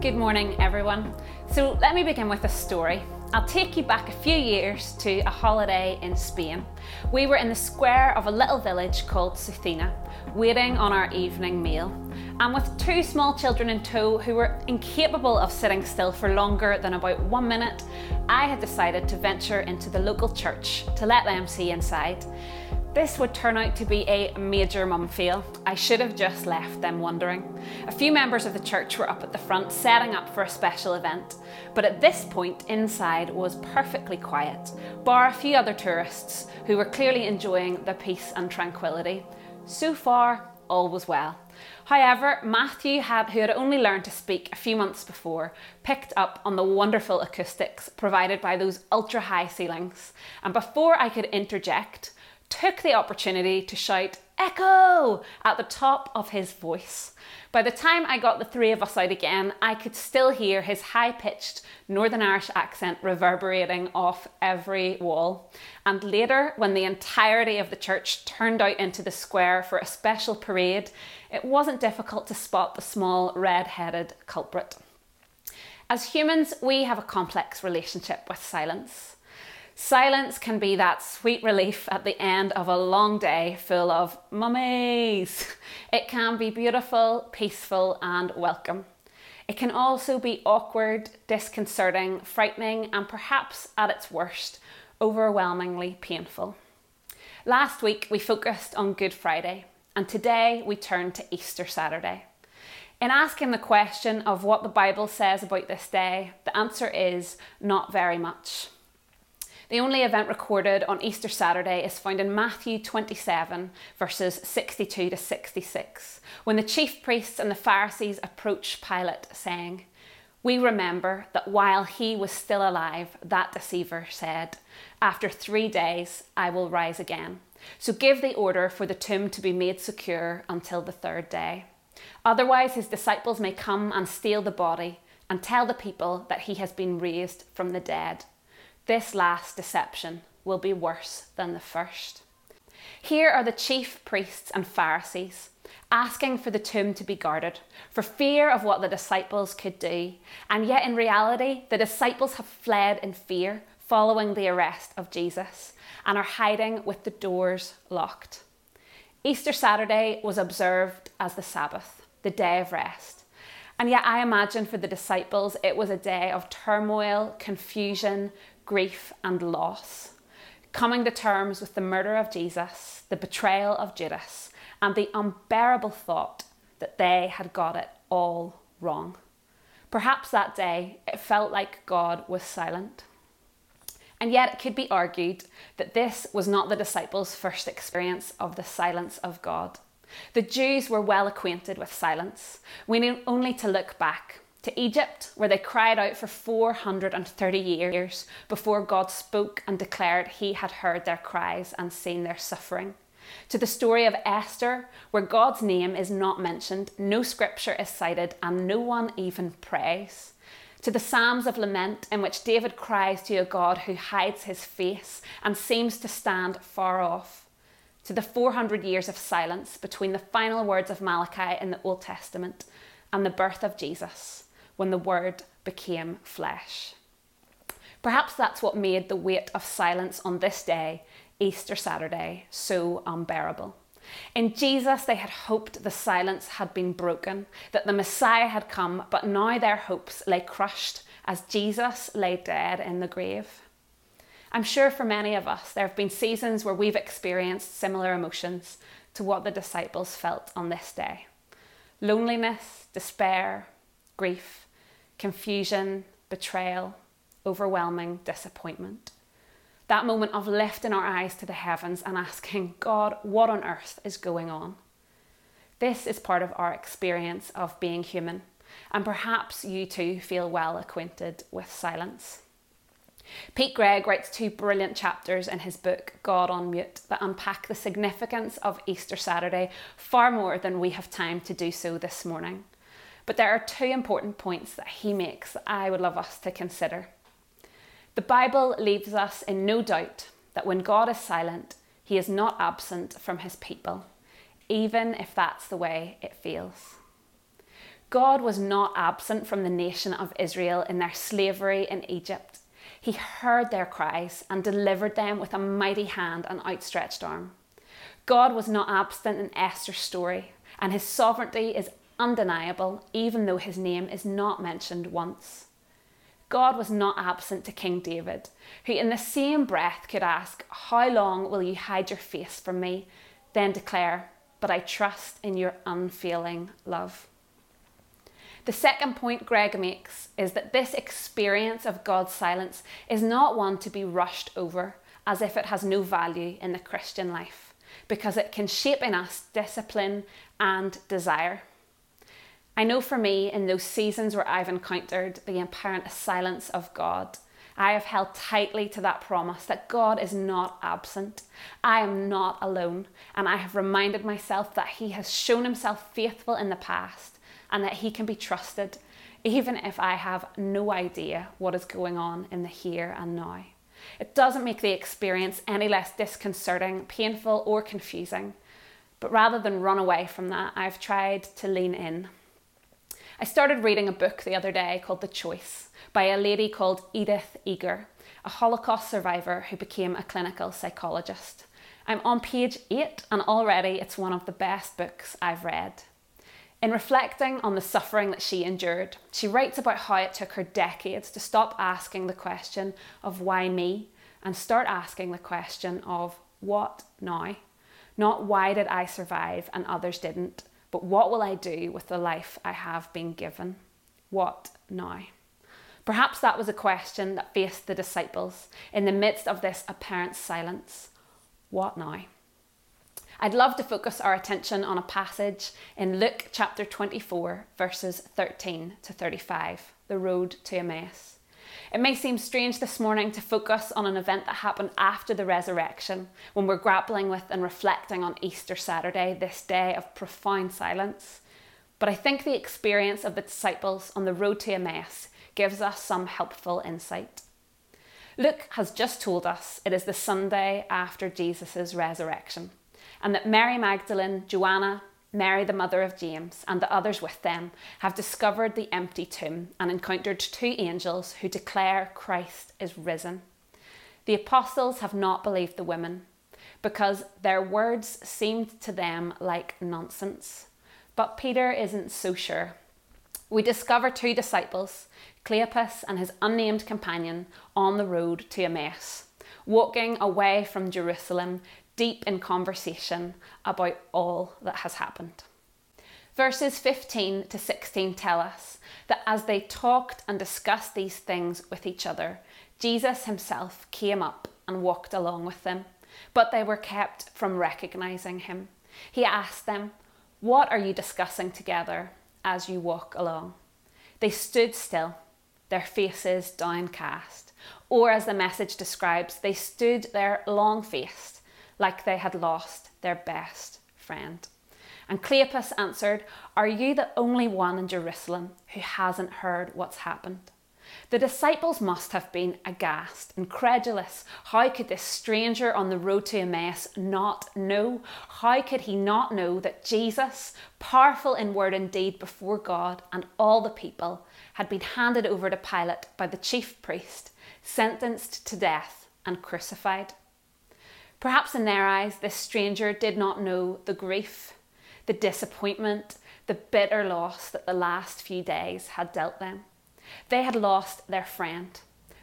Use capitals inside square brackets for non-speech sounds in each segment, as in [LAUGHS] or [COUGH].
Good morning, everyone. So, let me begin with a story. I'll take you back a few years to a holiday in Spain. We were in the square of a little village called Sucina, waiting on our evening meal. And with two small children in tow who were incapable of sitting still for longer than about one minute, I had decided to venture into the local church to let them see inside. This would turn out to be a major mum fail. I should have just left them wondering. A few members of the church were up at the front setting up for a special event, but at this point, inside was perfectly quiet, bar a few other tourists who were clearly enjoying the peace and tranquility. So far, all was well. However, Matthew, had, who had only learned to speak a few months before, picked up on the wonderful acoustics provided by those ultra high ceilings. And before I could interject, took the opportunity to shout Echo at the top of his voice. By the time I got the three of us out again, I could still hear his high pitched Northern Irish accent reverberating off every wall. And later, when the entirety of the church turned out into the square for a special parade, it wasn't difficult to spot the small red headed culprit. As humans, we have a complex relationship with silence. Silence can be that sweet relief at the end of a long day full of mummies. It can be beautiful, peaceful, and welcome. It can also be awkward, disconcerting, frightening, and perhaps at its worst, overwhelmingly painful. Last week we focused on Good Friday, and today we turn to Easter Saturday. In asking the question of what the Bible says about this day, the answer is not very much. The only event recorded on Easter Saturday is found in Matthew 27, verses 62 to 66, when the chief priests and the Pharisees approach Pilate, saying, We remember that while he was still alive, that deceiver said, After three days I will rise again. So give the order for the tomb to be made secure until the third day. Otherwise, his disciples may come and steal the body and tell the people that he has been raised from the dead. This last deception will be worse than the first. Here are the chief priests and Pharisees asking for the tomb to be guarded for fear of what the disciples could do, and yet in reality, the disciples have fled in fear following the arrest of Jesus and are hiding with the doors locked. Easter Saturday was observed as the Sabbath, the day of rest. And yet, I imagine for the disciples, it was a day of turmoil, confusion, grief, and loss, coming to terms with the murder of Jesus, the betrayal of Judas, and the unbearable thought that they had got it all wrong. Perhaps that day it felt like God was silent. And yet it could be argued that this was not the disciples' first experience of the silence of God. The Jews were well acquainted with silence. We need only to look back to Egypt, where they cried out for 430 years before God spoke and declared he had heard their cries and seen their suffering. To the story of Esther, where God's name is not mentioned, no scripture is cited, and no one even prays. To the Psalms of Lament, in which David cries to a God who hides his face and seems to stand far off. To the 400 years of silence between the final words of Malachi in the Old Testament and the birth of Jesus when the Word became flesh. Perhaps that's what made the weight of silence on this day, Easter Saturday, so unbearable. In Jesus, they had hoped the silence had been broken, that the Messiah had come, but now their hopes lay crushed as Jesus lay dead in the grave. I'm sure for many of us, there have been seasons where we've experienced similar emotions to what the disciples felt on this day loneliness, despair, grief, confusion, betrayal, overwhelming disappointment. That moment of lifting our eyes to the heavens and asking, God, what on earth is going on? This is part of our experience of being human, and perhaps you too feel well acquainted with silence. Pete Greig writes two brilliant chapters in his book, God on Mute, that unpack the significance of Easter Saturday far more than we have time to do so this morning. But there are two important points that he makes that I would love us to consider. The Bible leaves us in no doubt that when God is silent, he is not absent from his people, even if that's the way it feels. God was not absent from the nation of Israel in their slavery in Egypt. He heard their cries and delivered them with a mighty hand and outstretched arm. God was not absent in Esther's story, and his sovereignty is undeniable, even though his name is not mentioned once. God was not absent to King David, who in the same breath could ask, How long will you hide your face from me? Then declare, But I trust in your unfailing love. The second point Greig makes is that this experience of God's silence is not one to be rushed over as if it has no value in the Christian life, because it can shape in us discipline and desire. I know for me, in those seasons where I've encountered the apparent silence of God, I have held tightly to that promise that God is not absent. I am not alone. And I have reminded myself that He has shown Himself faithful in the past and that He can be trusted, even if I have no idea what is going on in the here and now. It doesn't make the experience any less disconcerting, painful, or confusing. But rather than run away from that, I've tried to lean in. I started reading a book the other day called The Choice by a lady called Edith Eger, a Holocaust survivor who became a clinical psychologist. I'm on page 8 and already it's one of the best books I've read. In reflecting on the suffering that she endured, she writes about how it took her decades to stop asking the question of why me and start asking the question of what now? Not why did I survive and others didn't, but what will I do with the life I have been given? What now? Perhaps that was a question that faced the disciples in the midst of this apparent silence. What now? I'd love to focus our attention on a passage in Luke chapter 24, verses 13 to 35, the road to Emmaus. It may seem strange this morning to focus on an event that happened after the resurrection, when we're grappling with and reflecting on Easter Saturday, this day of profound silence. But I think the experience of the disciples on the road to Emmaus gives us some helpful insight. Luke has just told us it is the Sunday after Jesus' resurrection and that Mary Magdalene, Joanna, Mary, the mother of James, and the others with them have discovered the empty tomb and encountered two angels who declare Christ is risen. The apostles have not believed the women because their words seemed to them like nonsense. But Peter isn't so sure. We discover two disciples, Cleopas and his unnamed companion, on the road to Emmaus, walking away from Jerusalem deep in conversation about all that has happened. Verses 15 to 16 tell us that as they talked and discussed these things with each other, Jesus himself came up and walked along with them, but they were kept from recognizing him. He asked them, What are you discussing together as you walk along? They stood still, their faces downcast, or as the message describes, they stood there long faced like they had lost their best friend. And Cleopas answered, Are you the only one in Jerusalem who hasn't heard what's happened? The disciples must have been aghast, incredulous. How could this stranger on the road to Emmaus not know? How could he not know that Jesus, powerful in word and deed before God and all the people, had been handed over to Pilate by the chief priest, sentenced to death, and crucified? Perhaps in their eyes, this stranger did not know the grief, the disappointment, the bitter loss that the last few days had dealt them. They had lost their friend,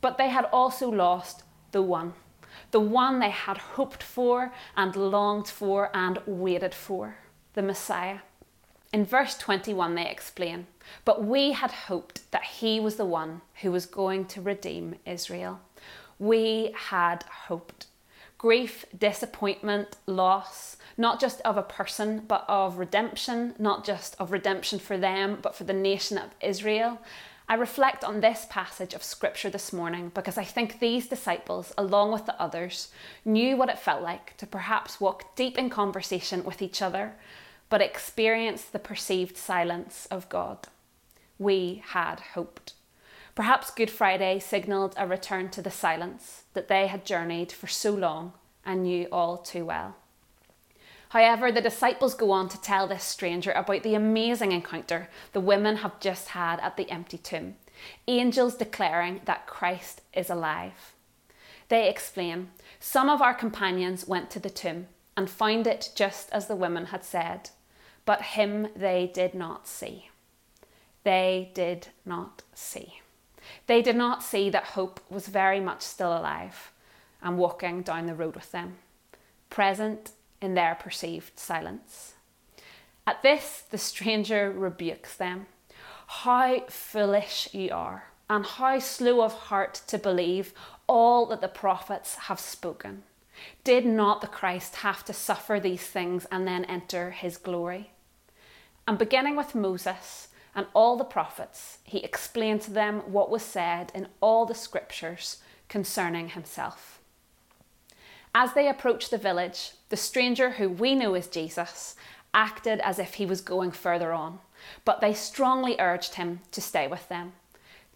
but they had also lost the one, the one they had hoped for and longed for and waited for, the Messiah. In verse 21, they explain, But we had hoped that he was the one who was going to redeem Israel. We had hoped grief, disappointment, loss, not just of a person, but of redemption, not just of redemption for them, but for the nation of Israel. I reflect on this passage of scripture this morning because I think these disciples, along with the others, knew what it felt like to perhaps walk deep in conversation with each other, but experience the perceived silence of God. We had hoped. Perhaps Good Friday signalled a return to the silence that they had journeyed for so long and knew all too well. However, the disciples go on to tell this stranger about the amazing encounter the women have just had at the empty tomb, angels declaring that Christ is alive. They explain some of our companions went to the tomb and found it just as the women had said, but him they did not see. They did not see. They did not see that hope was very much still alive and walking down the road with them, present in their perceived silence. At this, the stranger [LAUGHS] rebukes them. How foolish you are, and how slow of heart to believe all that the prophets have spoken. Did not the Christ have to suffer these things and then enter his glory? And beginning with Moses and all the prophets, he explained to them what was said in all the scriptures concerning himself. As they approached the village, the stranger who we know as Jesus acted as if he was going further on, but they strongly urged him to stay with them.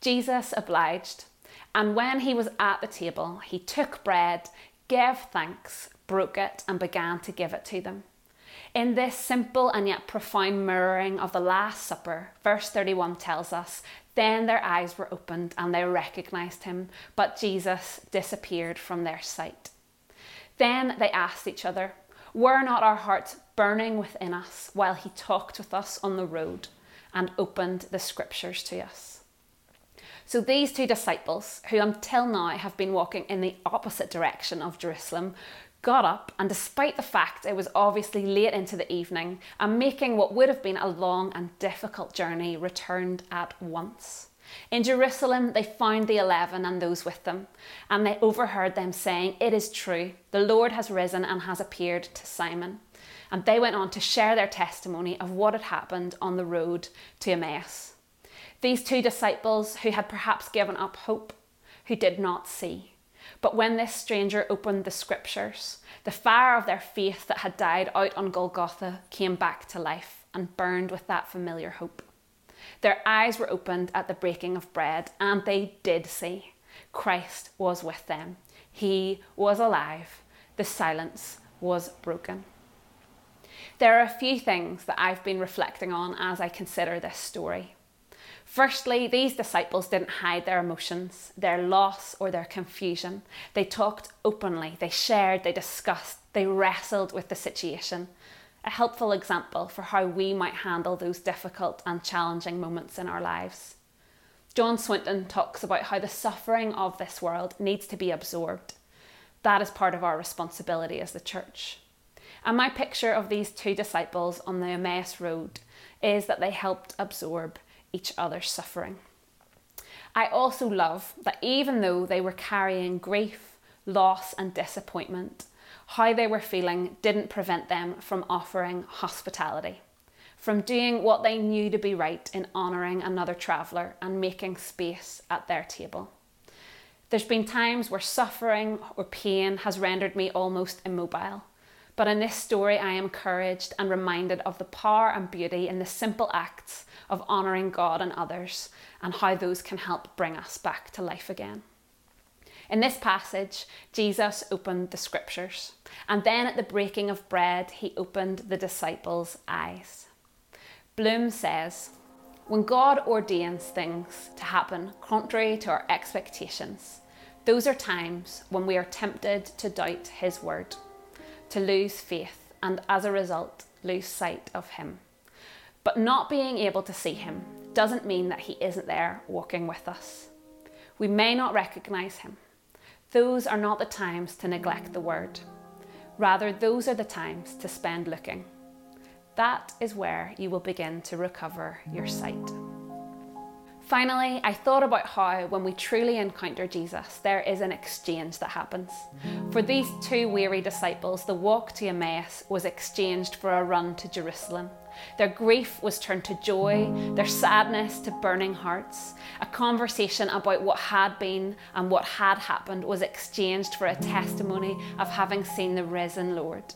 Jesus obliged, and when he was at the table, he took bread, gave thanks, broke it, and began to give it to them. In this simple and yet profound mirroring of the Last Supper, verse 31 tells us Then their eyes were opened and they recognized him, but Jesus disappeared from their sight. Then they asked each other, Were not our hearts burning within us while he talked with us on the road and opened the scriptures to us? So these two disciples, who until now have been walking in the opposite direction of Jerusalem, got up and despite the fact it was obviously late into the evening and making what would have been a long and difficult journey, returned at once. In Jerusalem, they found the eleven and those with them, and they overheard them saying, It is true, the Lord has risen and has appeared to Simon. And they went on to share their testimony of what had happened on the road to Emmaus. These two disciples who had perhaps given up hope, who did not see. But when this stranger opened the scriptures, the fire of their faith that had died out on Golgotha came back to life and burned with that familiar hope. Their eyes were opened at the breaking of bread, and they did see. Christ was with them. He was alive. The silence was broken. There are a few things that I've been reflecting on as I consider this story. Firstly, these disciples didn't hide their emotions, their loss, or their confusion. They talked openly, they shared, they discussed, they wrestled with the situation a helpful example for how we might handle those difficult and challenging moments in our lives. John Swinton talks about how the suffering of this world needs to be absorbed. That is part of our responsibility as the church. And my picture of these two disciples on the Emmaus Road is that they helped absorb each other's suffering. I also love that even though they were carrying grief, loss, and disappointment, how they were feeling didn't prevent them from offering hospitality, from doing what they knew to be right in honouring another traveller and making space at their table. There's been times where suffering or pain has rendered me almost immobile. But in this story, I am encouraged and reminded of the power and beauty in the simple acts of honouring God and others and how those can help bring us back to life again. In this passage, Jesus opened the scriptures, and then at the breaking of bread, he opened the disciples' eyes. Bloom says, When God ordains things to happen contrary to our expectations, those are times when we are tempted to doubt his word, to lose faith, and as a result, lose sight of him. But not being able to see him doesn't mean that he isn't there walking with us. We may not recognize him, those are not the times to neglect the word. Rather, those are the times to spend looking. That is where you will begin to recover your sight. Finally, I thought about how, when we truly encounter Jesus, there is an exchange that happens. For these two weary disciples, the walk to Emmaus was exchanged for a run to Jerusalem. Their grief was turned to joy, their sadness to burning hearts. A conversation about what had been and what had happened was exchanged for a testimony of having seen the risen Lord.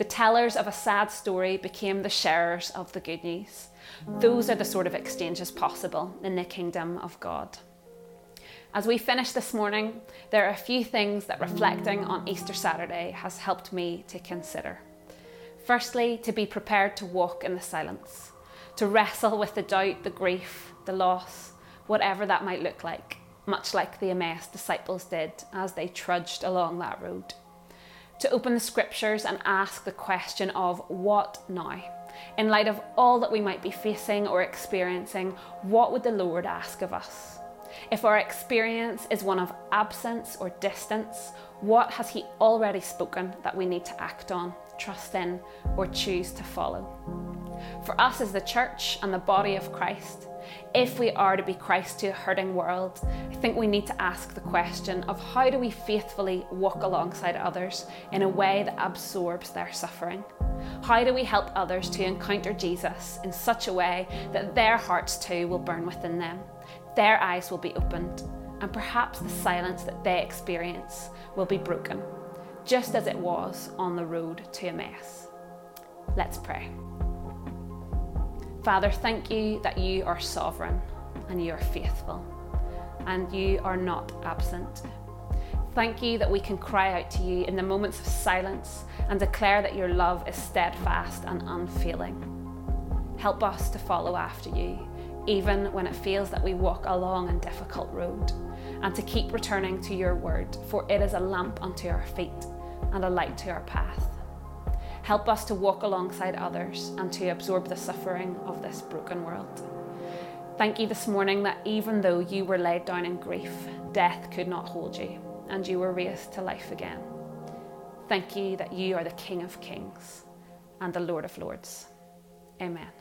The tellers of a sad story became the sharers of the good news. Those are the sort of exchanges possible in the kingdom of God. As we finish this morning, there are a few things that reflecting on Easter Saturday has helped me to consider. Firstly, to be prepared to walk in the silence, to wrestle with the doubt, the grief, the loss, whatever that might look like, much like the Emmaus disciples did as they trudged along that road. To open the scriptures and ask the question of what now? In light of all that we might be facing or experiencing, what would the Lord ask of us? If our experience is one of absence or distance, what has He already spoken that we need to act on, trust in, or choose to follow? For us as the church and the body of Christ, if we are to be Christ to a hurting world, I think we need to ask the question of how do we faithfully walk alongside others in a way that absorbs their suffering? How do we help others to encounter Jesus in such a way that their hearts too will burn within them? Their eyes will be opened, and perhaps the silence that they experience will be broken, just as it was on the road to Emmaus. Let's pray. Father, thank you that you are sovereign and you are faithful and you are not absent. Thank you that we can cry out to you in the moments of silence and declare that your love is steadfast and unfailing. Help us to follow after you, even when it feels that we walk a long and difficult road, and to keep returning to your word, for it is a lamp unto our feet and a light to our path. Help us to walk alongside others and to absorb the suffering of this broken world. Thank you this morning that even though you were laid down in grief, death could not hold you and you were raised to life again. Thank you that you are the King of Kings and the Lord of Lords. Amen.